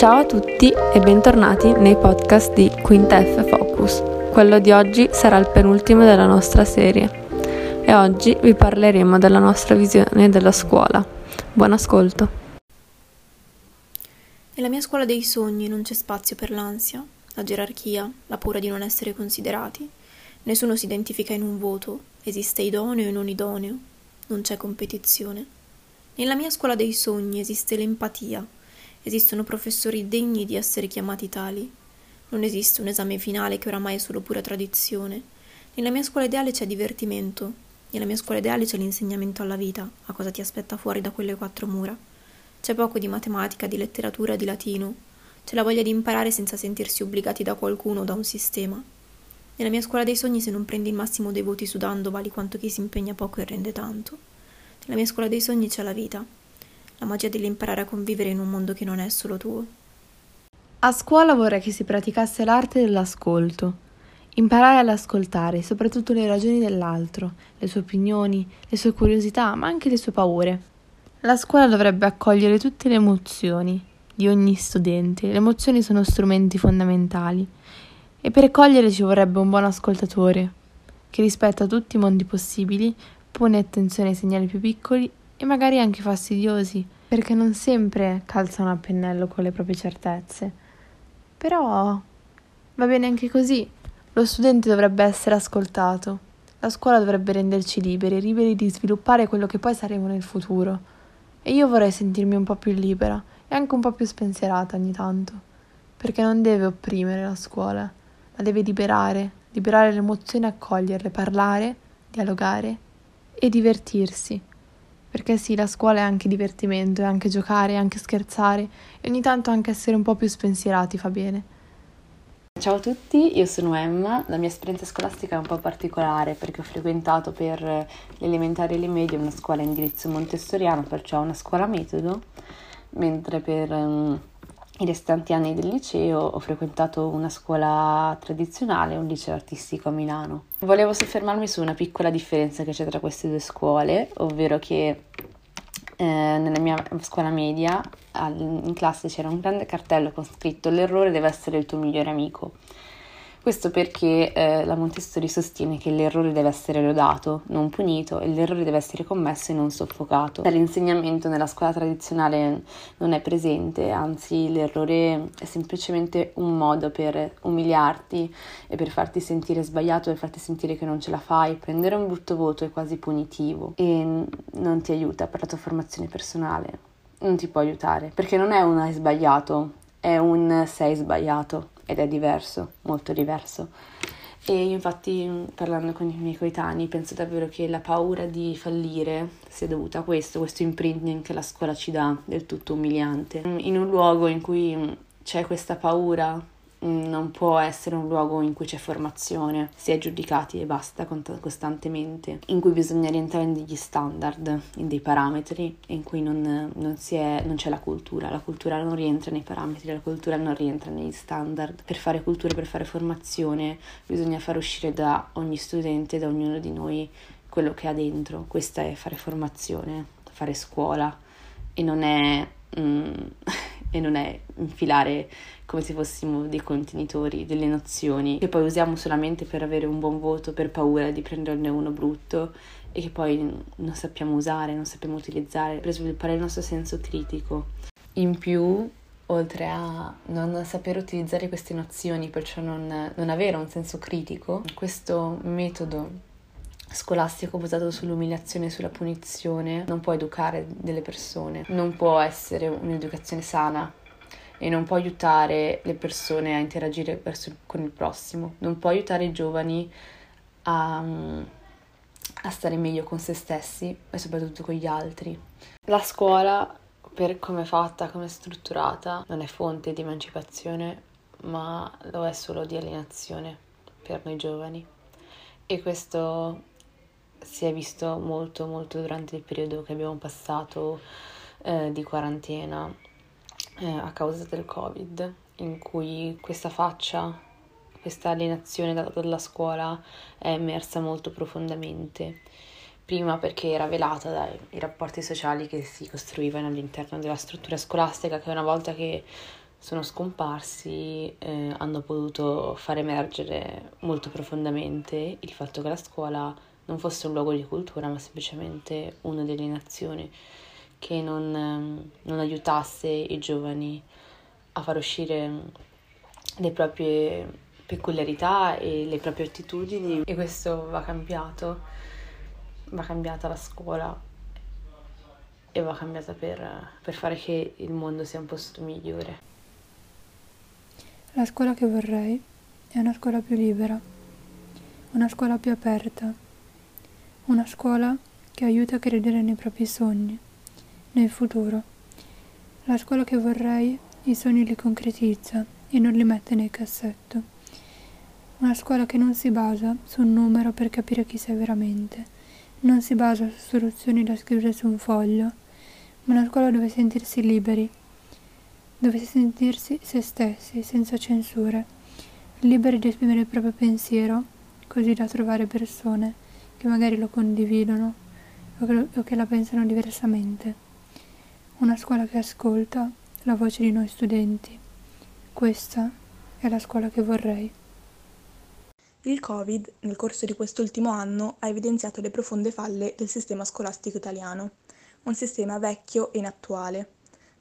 Ciao a tutti e bentornati nei podcast di Quinta F Focus. Quello di oggi sarà il penultimo della nostra serie e oggi vi parleremo della nostra visione della scuola. Buon ascolto. Nella mia scuola dei sogni non c'è spazio per l'ansia, la gerarchia, la paura di non essere considerati. Nessuno si identifica in un voto, esiste idoneo e non idoneo, non c'è competizione. Nella mia scuola dei sogni esiste l'empatia, esistono professori degni di essere chiamati tali. Non esiste un esame finale che oramai è solo pura tradizione. Nella mia scuola ideale c'è divertimento, nella mia scuola ideale c'è l'insegnamento alla vita, a cosa ti aspetta fuori da quelle quattro mura. C'è poco di matematica, di letteratura, di latino. C'è la voglia di imparare senza sentirsi obbligati da qualcuno o da un sistema. Nella mia scuola dei sogni se non prendi il massimo dei voti sudando vali quanto chi si impegna poco e rende tanto. Nella mia scuola dei sogni c'è la vita, la magia dell'imparare a convivere in un mondo che non è solo tuo. A scuola vorrei che si praticasse l'arte dell'ascolto, imparare ad ascoltare soprattutto le ragioni dell'altro, le sue opinioni, le sue curiosità, ma anche le sue paure. La scuola dovrebbe accogliere tutte le emozioni di ogni studente, le emozioni sono strumenti fondamentali e per cogliere ci vorrebbe un buon ascoltatore, che rispetta tutti i mondi possibili, pone attenzione ai segnali più piccoli e magari anche fastidiosi, perché non sempre calzano a pennello con le proprie certezze. Però va bene anche così. Lo studente dovrebbe essere ascoltato. La scuola dovrebbe renderci liberi, liberi di sviluppare quello che poi saremo nel futuro. E io vorrei sentirmi un po' più libera e anche un po' più spensierata ogni tanto, perché non deve opprimere la scuola la deve liberare, liberare le emozioni, accoglierle, parlare, dialogare e divertirsi. Perché sì, la scuola è anche divertimento, è anche giocare, è anche scherzare e ogni tanto anche essere un po' più spensierati fa bene. Ciao a tutti, io sono Emma, la mia esperienza scolastica è un po' particolare perché ho frequentato per le elementari e le medie una scuola a indirizzo montessoriano, perciò una scuola metodo, mentre per um, i restanti anni del liceo ho frequentato una scuola tradizionale e un liceo artistico a Milano. Volevo soffermarmi su una piccola differenza che c'è tra queste due scuole, ovvero che eh, nella mia scuola media in classe c'era un grande cartello con scritto l'errore deve essere il tuo migliore amico questo perché eh, la Montessori sostiene che l'errore deve essere lodato, non punito, e l'errore deve essere commesso e non soffocato. L'insegnamento nella scuola tradizionale non è presente, anzi l'errore è semplicemente un modo per umiliarti e per farti sentire sbagliato, per farti sentire che non ce la fai. Prendere un brutto voto è quasi punitivo e non ti aiuta per la tua formazione personale. Non ti può aiutare perché non è un hai sbagliato, è un sei sbagliato ed è diverso, molto diverso. E infatti parlando con i miei coetanei penso davvero che la paura di fallire sia dovuta a questo, questo imprinting che la scuola ci dà, del tutto umiliante. In un luogo in cui c'è questa paura non può essere un luogo in cui c'è formazione, si è giudicati e basta costantemente, in cui bisogna rientrare in degli standard, in dei parametri, in cui non, non, è, non c'è la cultura, la cultura non rientra nei parametri, la cultura non rientra negli standard. Per fare cultura, per fare formazione, bisogna far uscire da ogni studente, da ognuno di noi, quello che ha dentro. Questa è fare formazione, fare scuola e non è... Mm, e non è infilare come se fossimo dei contenitori, delle nozioni che poi usiamo solamente per avere un buon voto per paura di prenderne uno brutto e che poi non sappiamo usare, non sappiamo utilizzare per sviluppare il nostro senso critico. In più, oltre a non saper utilizzare queste nozioni, perciò non, non avere un senso critico, questo metodo scolastico basato sull'umiliazione e sulla punizione non può educare delle persone, non può essere un'educazione sana e non può aiutare le persone a interagire verso, con il prossimo, non può aiutare i giovani a, a stare meglio con se stessi e soprattutto con gli altri. La scuola, per come è fatta, come è strutturata, non è fonte di emancipazione, ma lo è solo di alienazione per noi giovani. E questo si è visto molto molto durante il periodo che abbiamo passato eh, di quarantena eh, a causa del covid in cui questa faccia questa alienazione data dalla scuola è emersa molto profondamente. Prima perché era velata dai rapporti sociali che si costruivano all'interno della struttura scolastica che una volta che sono scomparsi eh, hanno potuto far emergere molto profondamente il fatto che la scuola non fosse un luogo di cultura, ma semplicemente una delle nazioni che non, ehm, non aiutasse i giovani a far uscire le proprie peculiarità e le proprie attitudini e questo va cambiato, va cambiata la scuola e va cambiata per, per fare che il mondo sia un posto migliore. La scuola che vorrei è una scuola più libera, una scuola più aperta, una scuola che aiuta a credere nei propri sogni, nel futuro. La scuola che vorrei i sogni li concretizza e non li mette nel cassetto. Una scuola che non si basa su un numero per capire chi sei veramente, non si basa su soluzioni da scrivere su un foglio, ma una scuola dove sentirsi liberi dove sentirsi se stessi, senza censure, liberi di esprimere il proprio pensiero, così da trovare persone che magari lo condividono o che, la pensano diversamente. Una scuola che ascolta la voce di noi studenti. Questa è la scuola che vorrei. Il Covid, nel corso di quest'ultimo anno, ha evidenziato le profonde falle del sistema scolastico italiano, un sistema vecchio e inattuale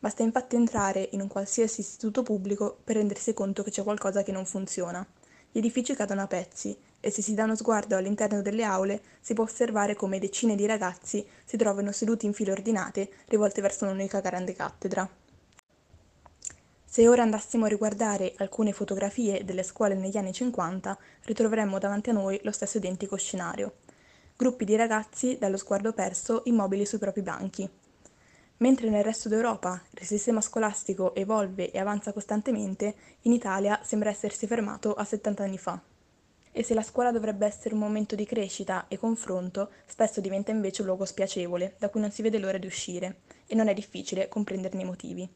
Basta infatti entrare in un qualsiasi istituto pubblico per rendersi conto che c'è qualcosa che non funziona. Gli edifici cadono a pezzi e se si dà uno sguardo all'interno delle aule si può osservare come decine di ragazzi si trovano seduti in file ordinate rivolte verso un'unica grande cattedra. Se ora andassimo a riguardare alcune fotografie delle scuole negli anni 50, ritroveremmo davanti a noi lo stesso identico scenario. Gruppi di ragazzi dallo sguardo perso immobili sui propri banchi, Mentre nel resto d'Europa il sistema scolastico evolve e avanza costantemente, in Italia sembra essersi fermato a 70 anni fa. E se la scuola dovrebbe essere un momento di crescita e confronto, spesso diventa invece un luogo spiacevole, da cui non si vede l'ora di uscire, e non è difficile comprenderne i motivi.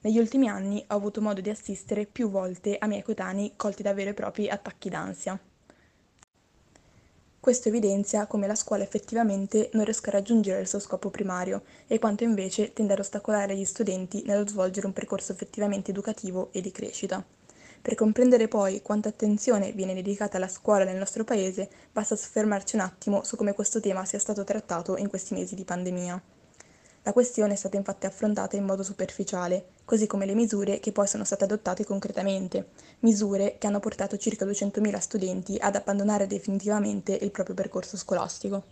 Negli ultimi anni ho avuto modo di assistere più volte a miei coetanei colti da veri e propri attacchi d'ansia. Questo evidenzia come la scuola effettivamente non riesca a raggiungere il suo scopo primario e quanto invece tende ad ostacolare gli studenti nello svolgere un percorso effettivamente educativo e di crescita. Per comprendere poi quanta attenzione viene dedicata alla scuola nel nostro paese, basta soffermarci un attimo su come questo tema sia stato trattato in questi mesi di pandemia. La questione è stata infatti affrontata in modo superficiale, così come le misure che poi sono state adottate concretamente, misure che hanno portato circa 200.000 studenti ad abbandonare definitivamente il proprio percorso scolastico.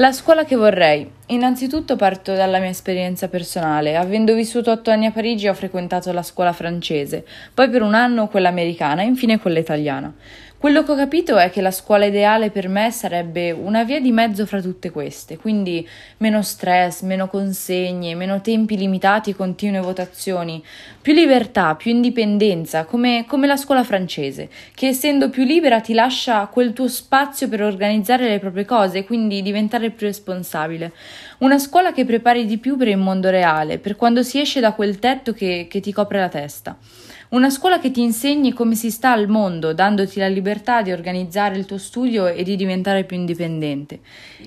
La scuola che vorrei. Innanzitutto parto dalla mia esperienza personale. Avendo vissuto otto anni a Parigi ho frequentato la scuola francese, poi per un anno quella americana e infine quella italiana. Quello che ho capito è che la scuola ideale per me sarebbe una via di mezzo fra tutte queste, quindi meno stress, meno consegne, meno tempi limitati e continue votazioni, più libertà, più indipendenza, come, come la scuola francese, che essendo più libera ti lascia quel tuo spazio per organizzare le proprie cose e quindi diventare più responsabile. Una scuola che prepari di più per il mondo reale, per quando si esce da quel tetto che, che ti copre la testa. Una scuola che ti insegni come si sta al mondo, dandoti la libertà di organizzare il tuo studio e di diventare più indipendente.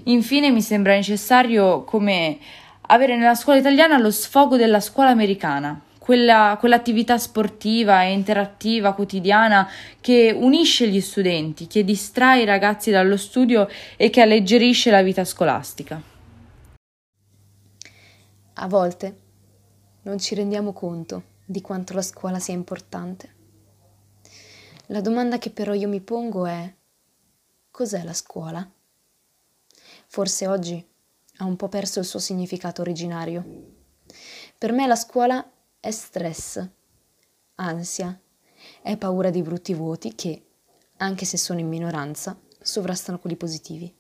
Infine mi sembra necessario come avere nella scuola italiana lo sfogo della scuola americana, quella, quell'attività sportiva e interattiva quotidiana che unisce gli studenti, che distrae i ragazzi dallo studio e che alleggerisce la vita scolastica. A volte non ci rendiamo conto di quanto la scuola sia importante. La domanda che però io mi pongo è cos'è la scuola? Forse oggi ha un po' perso il suo significato originario. Per me la scuola è stress, ansia, è paura di brutti voti che, anche se sono in minoranza, sovrastano quelli positivi.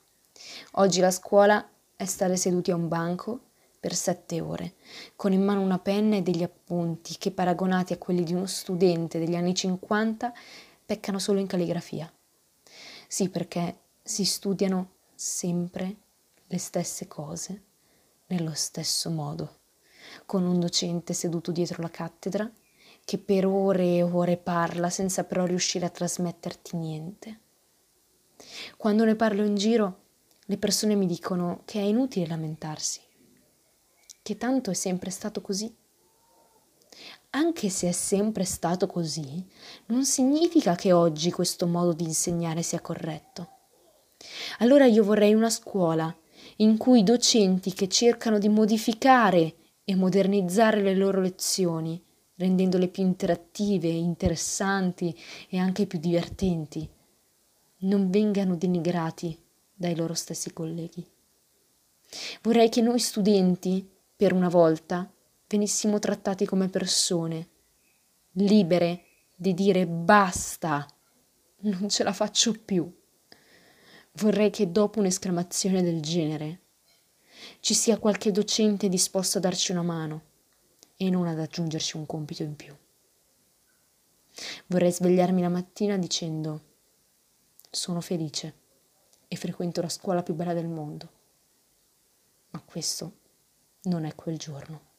Oggi la scuola è stare seduti a un banco per sette ore, con in mano una penna e degli appunti che paragonati a quelli di uno studente degli anni 50 peccano solo in calligrafia. Sì, perché si studiano sempre le stesse cose nello stesso modo, con un docente seduto dietro la cattedra che per ore e ore parla senza però riuscire a trasmetterti niente. Quando ne parlo in giro, le persone mi dicono che è inutile lamentarsi, che tanto è sempre stato così. Anche se è sempre stato così, non significa che oggi questo modo di insegnare sia corretto. Allora io vorrei una scuola in cui i docenti che cercano di modificare e modernizzare le loro lezioni, rendendole più interattive, interessanti e anche più divertenti, non vengano denigrati dai loro stessi colleghi. Vorrei che noi studenti, per una volta, venissimo trattati come persone, libere di dire basta, non ce la faccio più. Vorrei che dopo un'esclamazione del genere ci sia qualche docente disposto a darci una mano e non ad aggiungerci un compito in più. Vorrei svegliarmi la mattina dicendo sono felice e frequento la scuola più bella del mondo, ma questo non è quel giorno.